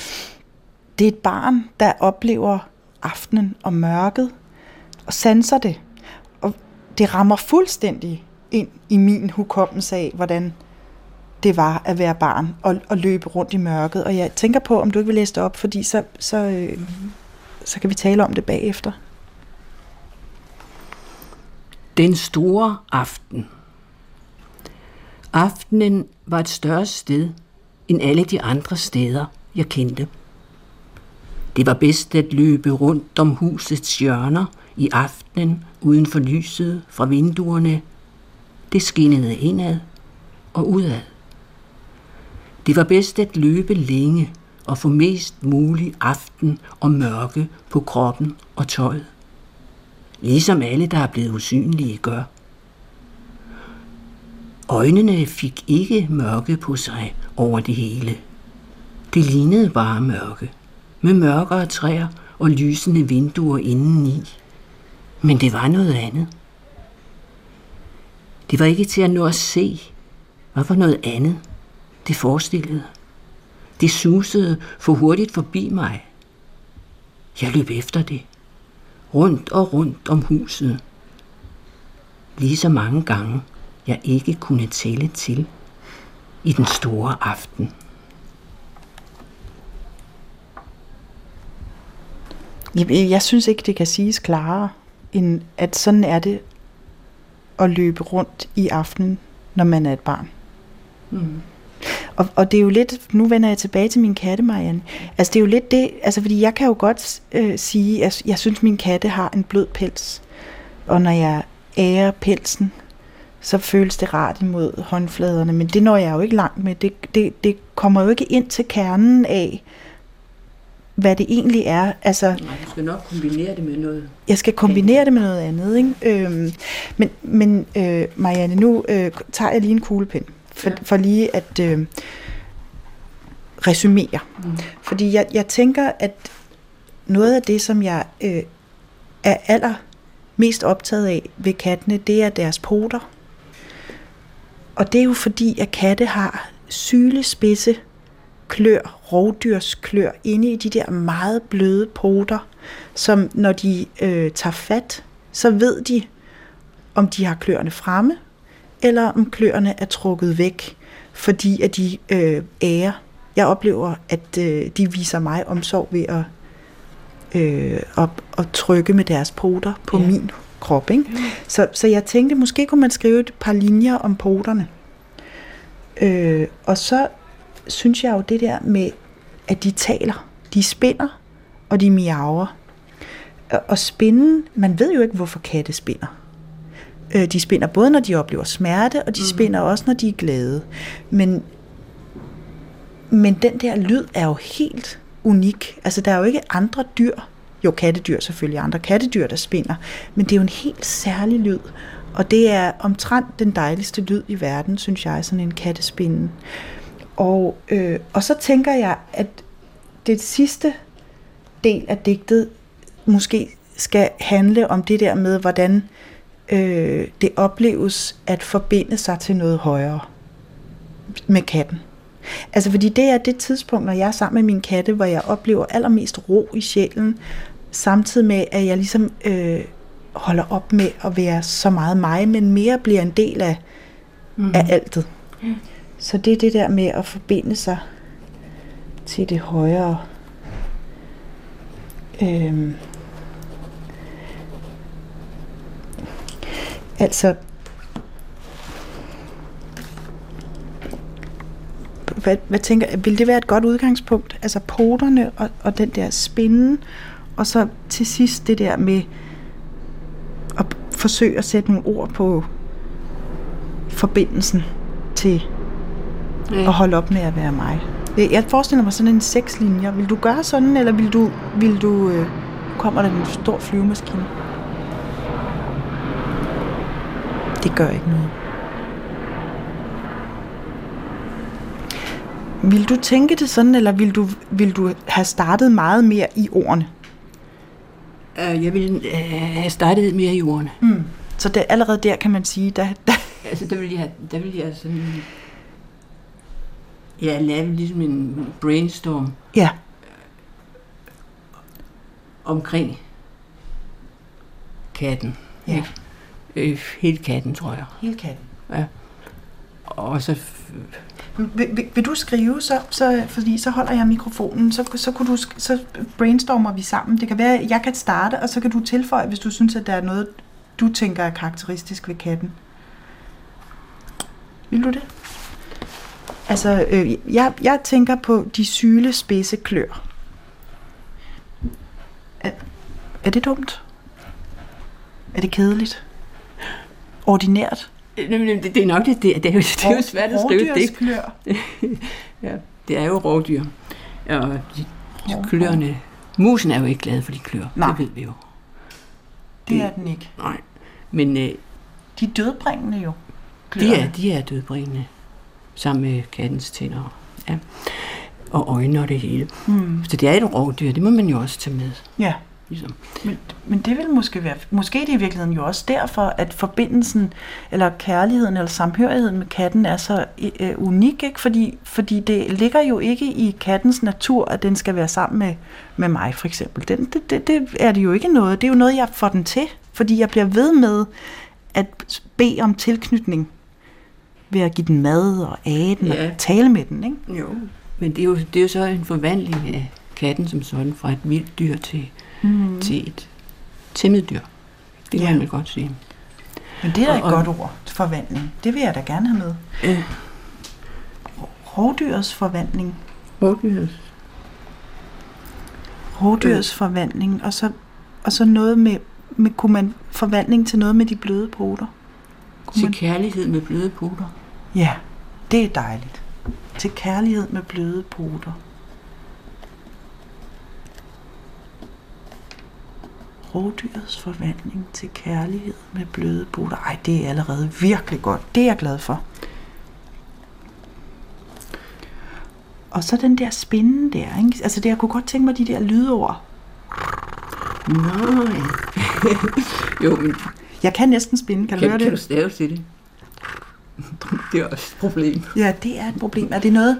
det er et barn, der oplever aftenen og mørket og sanser det. Og det rammer fuldstændig ind i min hukommelse af, hvordan det var at være barn og, og løbe rundt i mørket. Og jeg tænker på, om du ikke vil læse det op, fordi så, så, øh, så kan vi tale om det bagefter. Den store aften. Aftenen var et større sted end alle de andre steder, jeg kendte. Det var bedst at løbe rundt om husets hjørner i aftenen uden for lyset fra vinduerne. Det skinnede indad og udad. Det var bedst at løbe længe og få mest mulig aften og mørke på kroppen og tøjet. Ligesom alle, der er blevet usynlige, gør. Øjnene fik ikke mørke på sig over det hele. Det lignede bare mørke, med mørkere træer og lysende vinduer indeni. Men det var noget andet. Det var ikke til at nå at se. Hvad var noget andet? Det forestillede. Det susede for hurtigt forbi mig. Jeg løb efter det. rundt og rundt om huset. Lige så mange gange, jeg ikke kunne tælle til i den store aften. Jeg, jeg synes ikke, det kan siges klarere, end at sådan er det at løbe rundt i aftenen, når man er et barn. Mm. Og, og det er jo lidt, nu vender jeg tilbage til min katte, Marianne. Altså det er jo lidt det, altså fordi jeg kan jo godt øh, sige, at jeg synes, min katte har en blød pels. Og når jeg ærer pelsen, så føles det rart imod håndfladerne. Men det når jeg jo ikke langt med. Det, det, det kommer jo ikke ind til kernen af, hvad det egentlig er. Altså, Nej, du skal nok kombinere det med noget. jeg skal kombinere det med noget andet. Ikke? Øhm, men men øh, Marianne, nu øh, tager jeg lige en kuglepen, for, Ja. for lige at øh, resumere. Mm. Fordi jeg, jeg tænker, at noget af det, som jeg øh, er aller mest optaget af ved kattene, det er deres poter. Og det er jo fordi, at katte har sylespidse klør, rovdyrsklør, inde i de der meget bløde poter, som når de øh, tager fat, så ved de, om de har kløerne fremme, eller om kløerne er trukket væk, fordi at de øh, ærer. Jeg oplever, at øh, de viser mig omsorg ved at, øh, at, at trykke med deres poter på Ja. min krop. Ikke? Så, så jeg tænkte, måske kunne man skrive et par linjer om poterne. Øh, og så synes jeg jo det der med, at de taler. De spinder, og de miaver. Og- spinden, man ved jo ikke, hvorfor katte spinder. Øh, De spinder både, når de oplever smerte, og de mm. spinder også, når de er glade. Men, men den der lyd er jo helt unik. Altså, der er jo ikke andre dyr, jo kattedyr selvfølgelig, andre kattedyr, der spinder, men det er jo en helt særlig lyd. Og det er omtrent den dejligste lyd i verden, synes jeg, sådan en kattespinden. Og, øh, og så tænker jeg, at det sidste del af digtet måske skal handle om det der med, hvordan øh, det opleves at forbinde sig til noget højere med katten. Altså fordi det er det tidspunkt, når jeg er sammen med min katte, hvor jeg oplever allermest ro i sjælen, samtidig med, at jeg ligesom øh, holder op med at være så meget mig, men mere bliver en del af, mm. af altet. Så det er det der med at forbinde sig til det højere. Øhm. Altså, hvad, hvad tænker vil det være et godt udgangspunkt? Altså poterne og, og den der spinden, og så til sidst det der med at forsøge at sætte nogle ord på forbindelsen til Ja. at holde op med at være mig. Jeg forestiller mig sådan en sekslinje. Vil du gøre sådan, eller vil du, vil du øh, kommer der en stor flyvemaskine? Det gør ikke noget. Vil du tænke det sådan, eller vil du, vil du have startet meget mere i ordene? Uh, jeg vil uh, have startet mere i ordene. Mm. Så det, allerede der kan man sige, der, der, Altså, der vil jeg, der vil jeg sådan... Ja, lave ligesom en brainstorm ja, omkring katten. Ja. ikke? Øh, hele katten, tror jeg. hele katten. Ja. Og så... Vil, vil, vil du skrive, så, så, fordi så holder jeg mikrofonen, så, så, kunne du, så brainstormer vi sammen. Det kan være, at jeg kan starte, og så kan du tilføje, hvis du synes, at der er noget, du tænker er karakteristisk ved katten. Vil du det? Altså, øh, jeg, jeg tænker på de syle spidse klør. Er, er det dumt? Er det kedeligt? Ordinært? Jamen, Det, det er nok det, det, det, er jo, det er jo svært at skrive et digt. Rovdyrsklør. Ja, det er jo rovdyr. Og de Hov, kløerne... Musen er jo ikke glad for de klør. Nej. Det ved vi jo. Det er den ikke. Nej. Men øh, De er dødbringende jo. de, er, de er dødbringende. Sammen med kattens tænder. Ja. Og øjne og det hele. Mm. Så det er et rovdyr. Det må man jo også tage med. Ja. Ligesom. Men, men det vil måske være, måske er det i virkeligheden jo også derfor, at forbindelsen, eller kærligheden, eller samhørigheden med katten er så øh, unik, ikke? Fordi, fordi det ligger jo ikke i kattens natur, at den skal være sammen med, med mig, for eksempel. Den, det, det, det er det jo ikke noget. Det er jo noget, jeg får den til, fordi jeg bliver ved med at bede om tilknytning ved at give den mad og æde den Ja. og tale med den, ikke? Jo. Men det er, jo, det er jo så en forvandling af katten som sådan, fra et vildt dyr til, Mm. til et tæmmet dyr. Det kan Ja. man vel godt sige. Men det er da et Og- godt ord, forvandling. Det vil jeg da gerne have med. Øh, Rovdyrets forvandling. rovdyrets Rovdyrs forvandling, og så, og så noget med, med, kunne man forvandling til noget med de bløde poter? Kunne til man, kærlighed med bløde puter. Ja, det er dejligt. Til kærlighed med bløde poter. Rovdyrets forvandling til kærlighed med bløde poter. Ej, det er allerede virkelig godt. Det er jeg glad for. Og så den der spinde der, ikke? Altså det, jeg kunne godt tænke mig de der lydord. Nej. jo, men Jeg kan næsten spinde, kan du kan, høre kan du det? stave til det? Det er også et problem. Ja, det er et problem. Er det noget,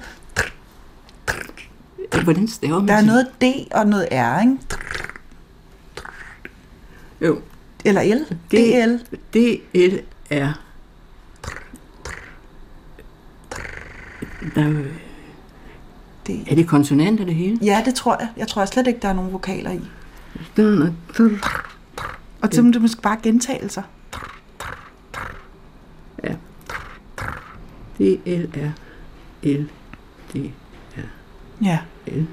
Hvordan staver man der er noget D og noget R, ikke? Jo, Eller L? Det- DL? D, L, R. Der, er- Det. er det konsonanter det hele? Ja, det tror jeg. Jeg tror slet ikke, der er nogen vokaler i. Og så må det måske bare gentagelser. D, L, R, L, D, Ja. L.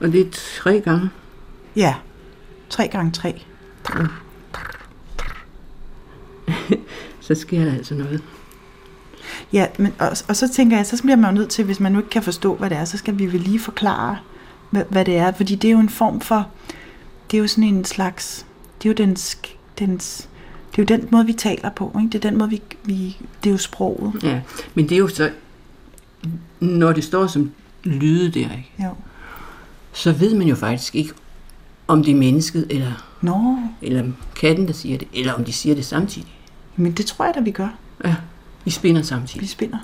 Og det er tre gange. Ja. 3 gange 3. Så sker der altså noget. Ja, men, og, og så tænker jeg, så bliver man jo nødt til, hvis man nu ikke kan forstå, hvad det er, så skal vi vel lige forklare, hvad, hvad det er. Fordi det er jo en form for, det er jo sådan en slags, det er jo dens, dens det er jo den måde, vi taler på. Ikke? Det er den måde, vi, vi det er jo sproget. Ja, men det er jo så, når det står som lyde der, ikke? Jo. så ved man jo faktisk ikke, om det er mennesket, eller, Nå, eller katten, der siger det, eller om de siger det samtidig. men det tror jeg da, vi gør. Ja, vi spænder Vi samtidig. spinder.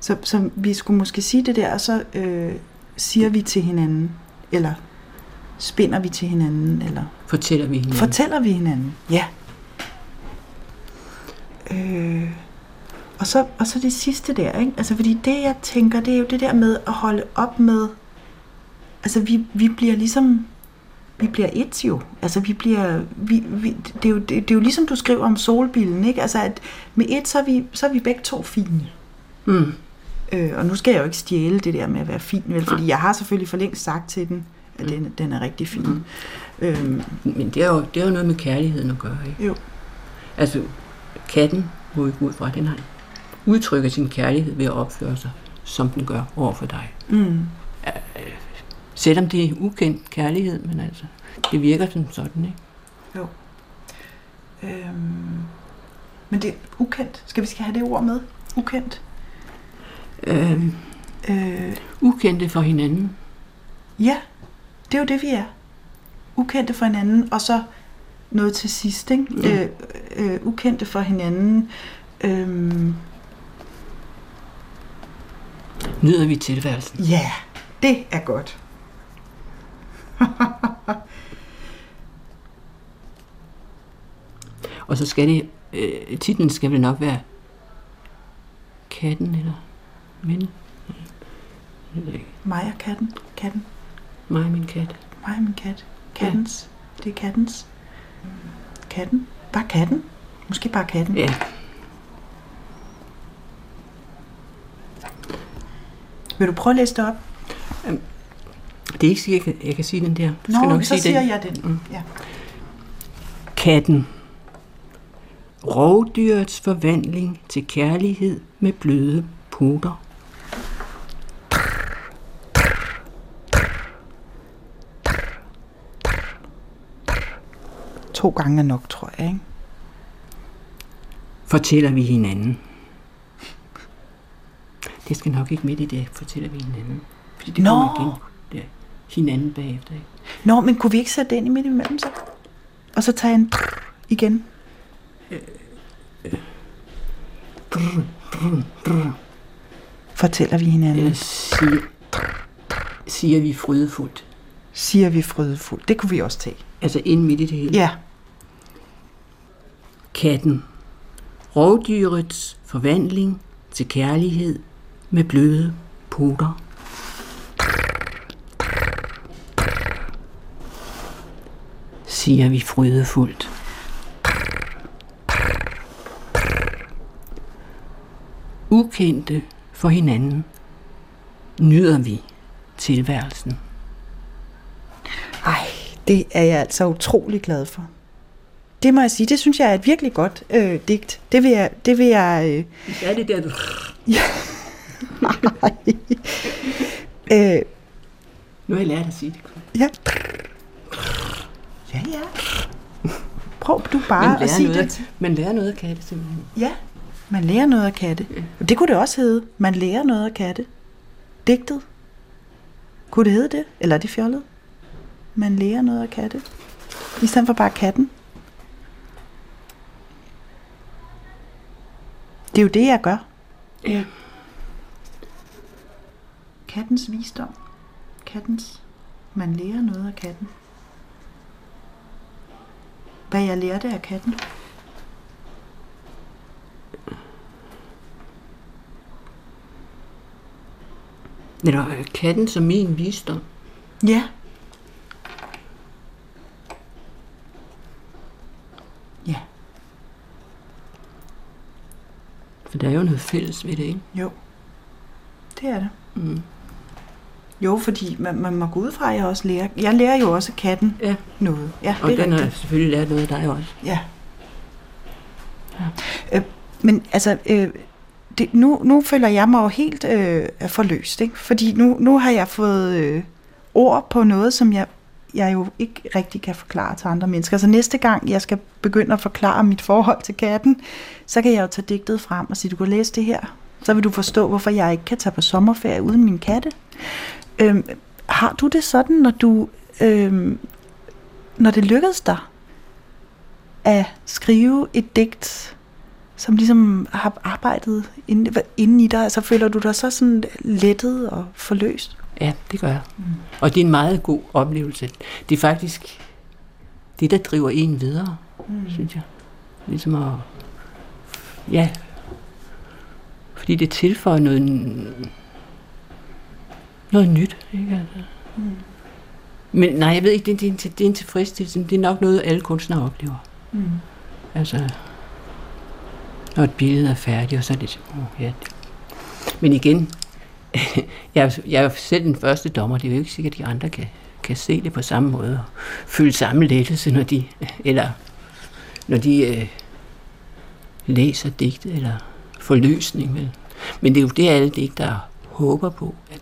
Så, så vi skulle måske sige det der, og så øh, siger vi til hinanden, eller spinder vi til hinanden, eller Fortæller vi hinanden. fortæller vi hinanden. Ja. Øh, og, så, og så det sidste der, ikke? Altså, fordi det, jeg tænker, det er jo det der med at holde op med, altså, vi, vi bliver ligesom, vi bliver et jo. Altså, vi bliver, vi, vi, det, er jo, det, det er jo ligesom du skriver om solbillen, ikke? Altså, at med et, så er vi, så er vi begge to fine. Mm. Øh, og nu skal jeg jo ikke stjæle det der med at være fin, vel? Fordi jeg har selvfølgelig for længst sagt til den, at den, den er rigtig fin. Mm. Øhm, Men det er, jo, det er jo noget med kærligheden at gøre, ikke? Jo. Altså, katten må ikke ud fra, den har udtrykker sin kærlighed ved at opføre sig, som den gør over for dig. mm. Selvom det er ukendt kærlighed, men altså, det virker som sådan, ikke? Øhm, men det er ukendt. Skal vi skal have det ord med? Ukendt. Øh, Øh, ukendte for hinanden. ja, det er jo det, vi er. Ukendte for hinanden, og så noget til sidst, ikke? Ja. Øh, øh, ukendte for hinanden. Øhm, Nyder vi tilværelsen. ja, det er godt. Og så skal det, øh, titlen skal vel nok være katten eller ikke. Mig og katten. Katten. Mig og min kat. Mig og min kat. Kattens. Det er kattens. Katten. Bare katten. Måske bare katten. Ja, Vil du prøve at læse det op? det er ikke sikkert, jeg kan, jeg kan sige den der. Du skal Nå, nok så sige siger den. jeg den. Mm. Ja. Katten. Rovdyrets forvandling til kærlighed med bløde puter. To gange er nok, tror jeg, ikke? Fortæller vi hinanden. Det skal nok ikke midt i det, fortæller vi hinanden. Fordi det Nå. kommer igen. Der. Hinanden bagefter. Ikke? Nå, men kunne vi ikke sætte den i midt imellem så? Og så tage en trrr igen? Fortæller vi hinanden, Eller siger, siger vi frydefuldt. siger vi frydefuldt. Det kunne vi også tage. Altså ind midt i det hele. Ja. Katten. Rovdyrets forvandling til kærlighed med bløde poter. Siger vi frydefuldt. Ukendte for hinanden nyder vi tilværelsen. Det er jeg altså utrolig glad for. Det må jeg sige, det synes jeg er et virkelig godt øh, digt. Det vil jeg... Det vil jeg øh, Er det der, du... øh, Nu har jeg lært at sige det. ja. Ja, ja. Prøv du bare Man at lærer, sige noget, det. man lærer noget af katte simpelthen. Ja, man lærer noget af katte. Det kunne det også hedde. Man lærer noget af katte. Digtet. Kunne det hedde det? Eller er det fjollet? Man lærer noget af katte. I stedet for bare katten. Det er jo det, jeg gør. Ja. Kattens visdom. Kattens. Man lærer noget af katten. Hvad jeg lærte af katten. Eller øh, katten som min visdom. Ja. Ja, For der er jo noget fælles ved det, ikke? jo. Det er det. Mm. Jo, fordi man, man må gå ud fra, at jeg også lærer. Jeg lærer jo også katten Ja, noget. Ja, og det er den har selvfølgelig lært noget af dig også. Ja. Øh, men altså, øh, det, nu, nu føler jeg mig jo helt øh, forløst, ikke? Fordi nu, nu har jeg fået øh, ord på noget, som jeg, jeg jo ikke rigtig kan forklare til andre mennesker. Så næste gang, jeg skal begynde at forklare mit forhold til katten, så kan jeg jo tage digtet frem og sige, du kan læse det her. Så vil du forstå, hvorfor jeg ikke kan tage på sommerferie uden min katte. Øhm, har du det sådan, når du, øhm, når det lykkedes dig at skrive et digt, som ligesom har arbejdet inde, inde i dig? Altså føler du dig så sådan lettet og forløst? Ja, det gør jeg. Mm. Og det er en meget god oplevelse. Det er faktisk det, der driver en videre, mm. synes jeg. Ligesom at... Ja. Fordi det tilføjer noget... Noget nyt, ikke? Altså. Mm. Men nej, jeg ved ikke, det, det, er en, det er en tilfredsstillelse. Det er nok noget, alle kunstnere oplever. Mm. Altså, når et billede er færdigt, og så er det... Oh, ja. Men igen, jeg, jeg er selv den første dommer. Det er jo ikke sikkert, at de andre kan, kan se det på samme måde og føle samme lettelse, når de, eller når de øh, læser digtet eller får løsning. Vel? Men det er jo det, alle digtere håber på, at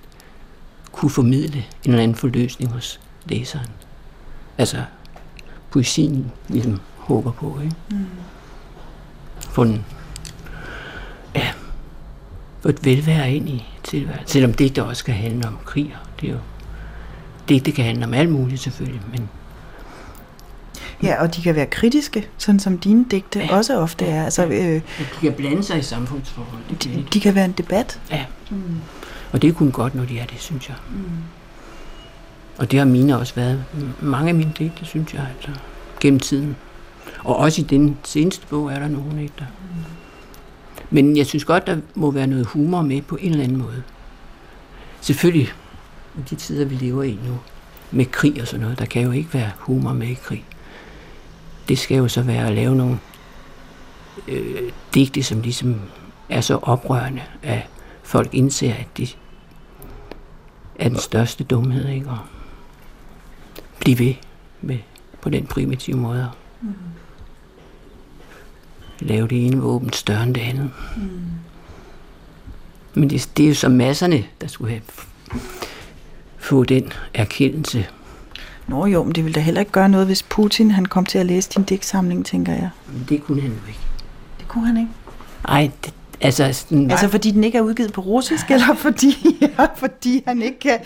kunne formidle en eller anden forløsning hos læseren. Altså, poesien ligesom håber på, ikke? Mm. Få en, ja, få et velvære ind i tilværelsen. Selvom digter også kan handle om krig, og det er jo, digte kan handle om alt muligt selvfølgelig, men Ja, og de kan være kritiske, sådan som dine digte ja. også ofte er. Altså, øh, de kan blande sig i samfundsforhold. Det kan de, de. kan være en debat. Ja. Og det er kun godt, når de er det, synes jeg. Mm. Og det har mine også været. Mange af mine digte, synes jeg, altså, gennem tiden. Og også i den seneste bog er der nogen, ikke der. Men jeg synes godt, der må være noget humor med på en eller anden måde. Selvfølgelig, i de tider, vi lever i nu, med krig og sådan noget, der kan jo ikke være humor med i krig. Det skal jo så være at lave nogle øh, digte, som ligesom er så oprørende, at folk indser, at det er den største dumhed, ikke? Og blive ved med på den primitive måde. Mm. Lave det ene våben større end det andet. Mm. Men det, det er jo så masserne, der skulle have få den erkendelse. Nå jo, men det ville da heller ikke gøre noget, hvis Putin han kom til at læse din digtsamling, tænker jeg. Men det kunne han jo ikke. Det kunne han ikke. Ej, det, altså... Sådan, Altså fordi den ikke er udgivet på russisk, eller fordi, ja, fordi han ikke kan...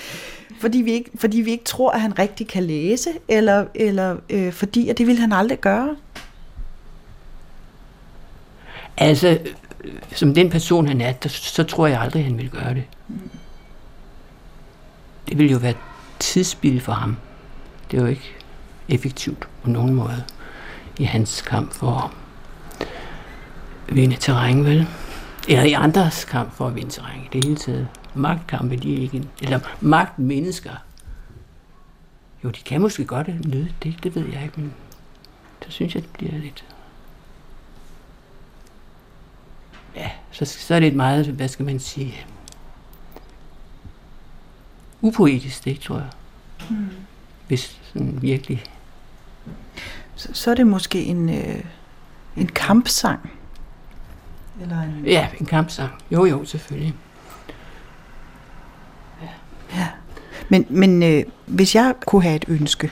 fordi vi ikke, fordi vi ikke tror, at han rigtig kan læse, eller, eller øh, fordi at det vil han aldrig gøre? Altså, som den person han er, der, så tror jeg aldrig, han vil gøre det. Det ville jo være tidsspil for ham. Det er jo ikke effektivt på nogen måde i hans kamp for at vinde terræn, vel? Eller i andres kamp for at vinde terræn i det hele taget. Magtkampe, de er ikke... Eller magtmennesker. Jo, de kan måske godt nyde det, det ved jeg ikke, men så synes jeg, det bliver lidt... Ja, så, så er det et meget, hvad skal man sige, upoetisk, det tror jeg. Mm. Hvis sådan virkelig... Så, så er det måske en, øh, en kampsang. Eller en... Ja, en kampsang. Jo, jo, selvfølgelig. Ja. Men, men øh, hvis jeg kunne have et ønske,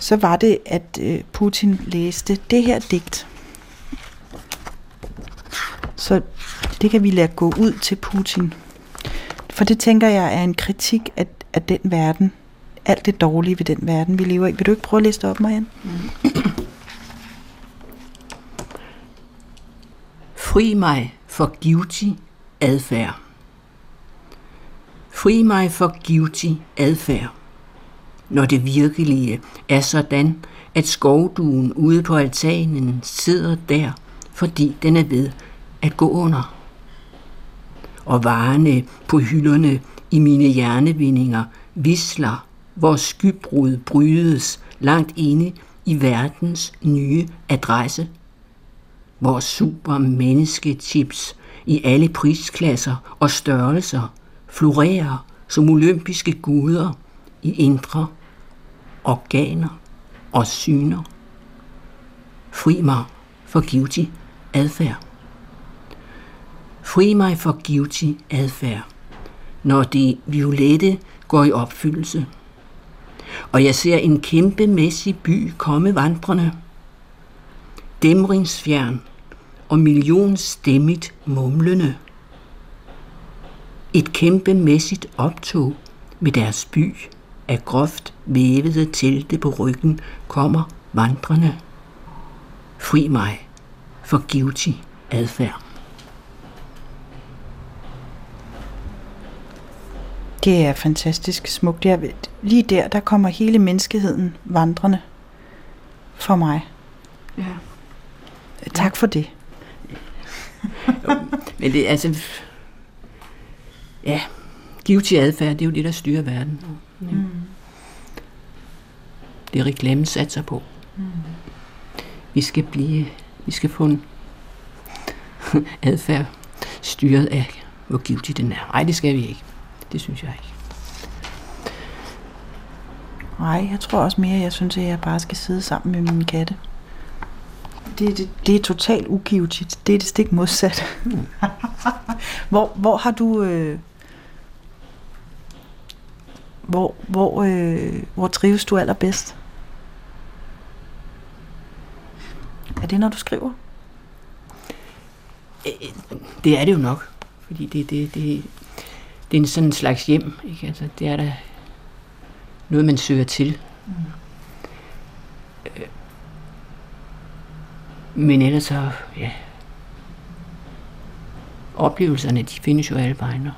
så var det, at øh, Putin læste det her digt. Så det kan vi lade gå ud til Putin. For det tænker jeg er en kritik af, af den verden. Alt det dårlige ved den verden, vi lever i. Vil du ikke prøve at læse det op, Marianne? Mm. Fri mig for guilty adfærd. Fri mig for guilty adfærd. Når det virkelige er sådan, at skovduen ude på altanen sidder der, fordi den er ved at gå under. Og varerne på hylderne i mine hjernevindinger visler, hvor skybrud brydes langt inde i verdens nye adresse. Hvor super menneskechips i alle prisklasser og størrelser florerer som olympiske guder i indre organer og syner. Fri mig for givtig adfærd. Fri mig for guilty adfærd, når det violette går i opfyldelse. Og jeg ser en kæmpemæssig by komme vandrende. Dæmringsfjern og millionstemmigt mumlende. Et kæmpemæssigt optog med deres by af groft vævede telte på ryggen kommer vandrende. Fri mig for guilty adfærd. Det er fantastisk smukt. Det er, lige der, der kommer hele menneskeheden vandrende for mig. Ja. Tak for det. Men det er altså... Ja, givtig adfærd, det er jo det, der styrer verden. Mm. Det er reklamen satser på. Mm. Vi skal blive... Vi skal få en adfærd styret af, hvor givtig den er. Nej, det skal vi ikke. Det synes jeg ikke. Nej, jeg tror også mere, jeg synes, at jeg bare skal sidde sammen med min katte. Det, det, det er totalt ugivetigt. Det er det stik modsat. hvor, hvor har du... Øh, hvor, hvor, øh, hvor trives du allerbedst? Er det, når du skriver? Det er det jo nok. Fordi det, det, det, det er en sådan en slags hjem. Ikke? Altså, det er da noget, man søger til. Mm. Men ellers så, ja, oplevelserne, de findes jo alle vegne.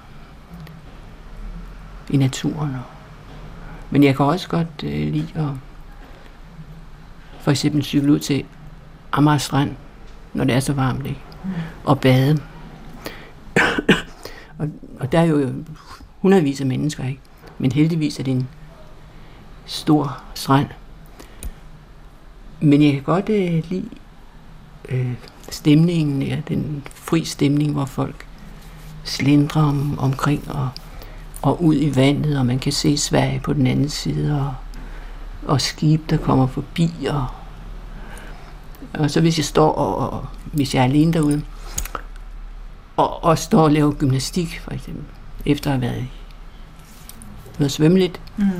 I naturen. Og, men jeg kan også godt øh, lide at for eksempel cykle ud til Amager Strand, når det er så varmt, ikke? Mm. og bade og, og der er jo hundredvis af mennesker, ikke? men heldigvis er det en stor strand. Men jeg kan godt øh, lide øh, stemningen, ja, den fri stemning, hvor folk slindrer om, omkring og, og ud i vandet, og man kan se Sverige på den anden side, og, og skib, der kommer forbi, og, og så hvis jeg står, og, og hvis jeg er alene derude, og, og står og laver gymnastik, for eksempel, efter at have været noget svømme lidt, mm.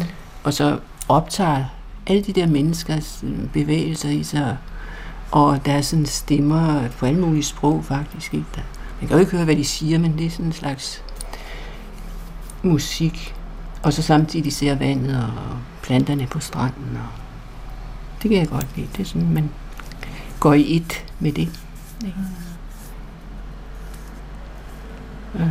og så optager alle de der menneskers bevægelser i sig, og der er sådan stemmer på alle mulige sprog faktisk. Ikke? Der, man kan jo ikke høre, hvad de siger, men det er sådan en slags musik. Og så samtidig ser vandet og planterne på stranden. Og det kan jeg godt lide. Det er sådan, man går i et med det. Ikke? Ja.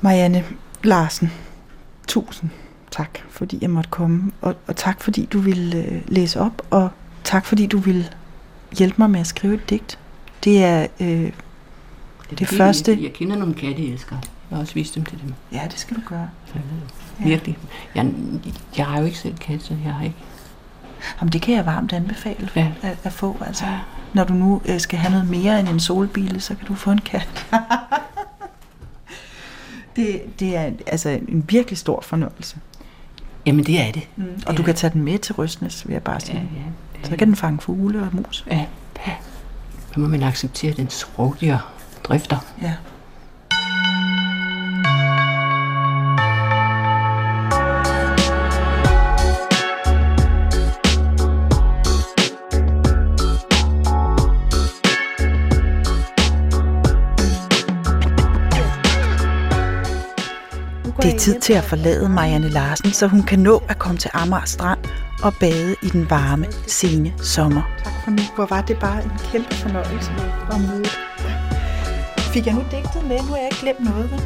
Marianne Larsen, tusind tak, fordi jeg måtte komme. Og, og tak, fordi du ville øh, læse op, og tak, fordi du ville hjælpe mig med at skrive et digt. Det er øh, det, det første... Jeg, jeg kender nogle katteelskere. Jeg har også vist dem til dem. Ja, det skal du gøre. Så, virkelig. Jeg, jeg har jo ikke selv kat, så jeg har ikke... Jamen, det kan jeg varmt anbefale Ja. at, at få. Altså, Ja. Når du nu øh, skal have noget mere end en solbile, så kan du få en kat. det, det er altså en virkelig stor fornøjelse. Jamen, det er det. Mm. Og du kan tage den med til Røsnes, vil jeg bare Ja, sige. ja. Så kan den fange fugle og mus. Ja, ja. Så må man acceptere den sproglige drifter. Ja. Det er tid til at forlade Marianne Larsen, så hun kan nå at komme til Amager Strand og bade i den varme, sene sommer. Tak for nu. Hvor var det bare en kæmpe fornøjelse at møde. Fik jeg nu digtet med? Nu har jeg ikke glemt noget, vel?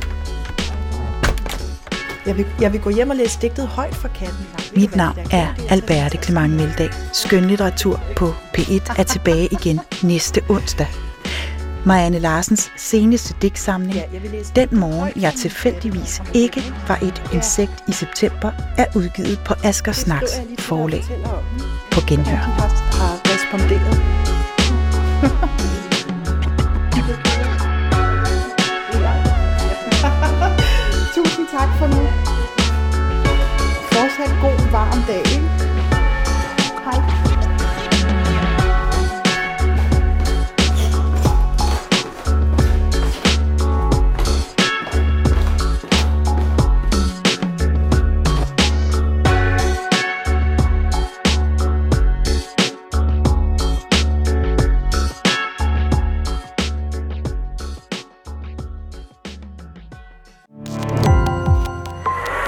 Jeg vil, jeg vil gå hjem og læse digtet højt for katten. Mit navn er Alberte Clement Meldag. Skønlitteratur på P1 er tilbage igen næste onsdag. Marianne Larsens seneste digtsamling, Den morgen jeg tilfældigvis ikke var et insekt i september, er udgivet på Asger Snaks forlag. På genhør. har responderet. Tusind tak for nu. Fortsat god varm dag. ikke?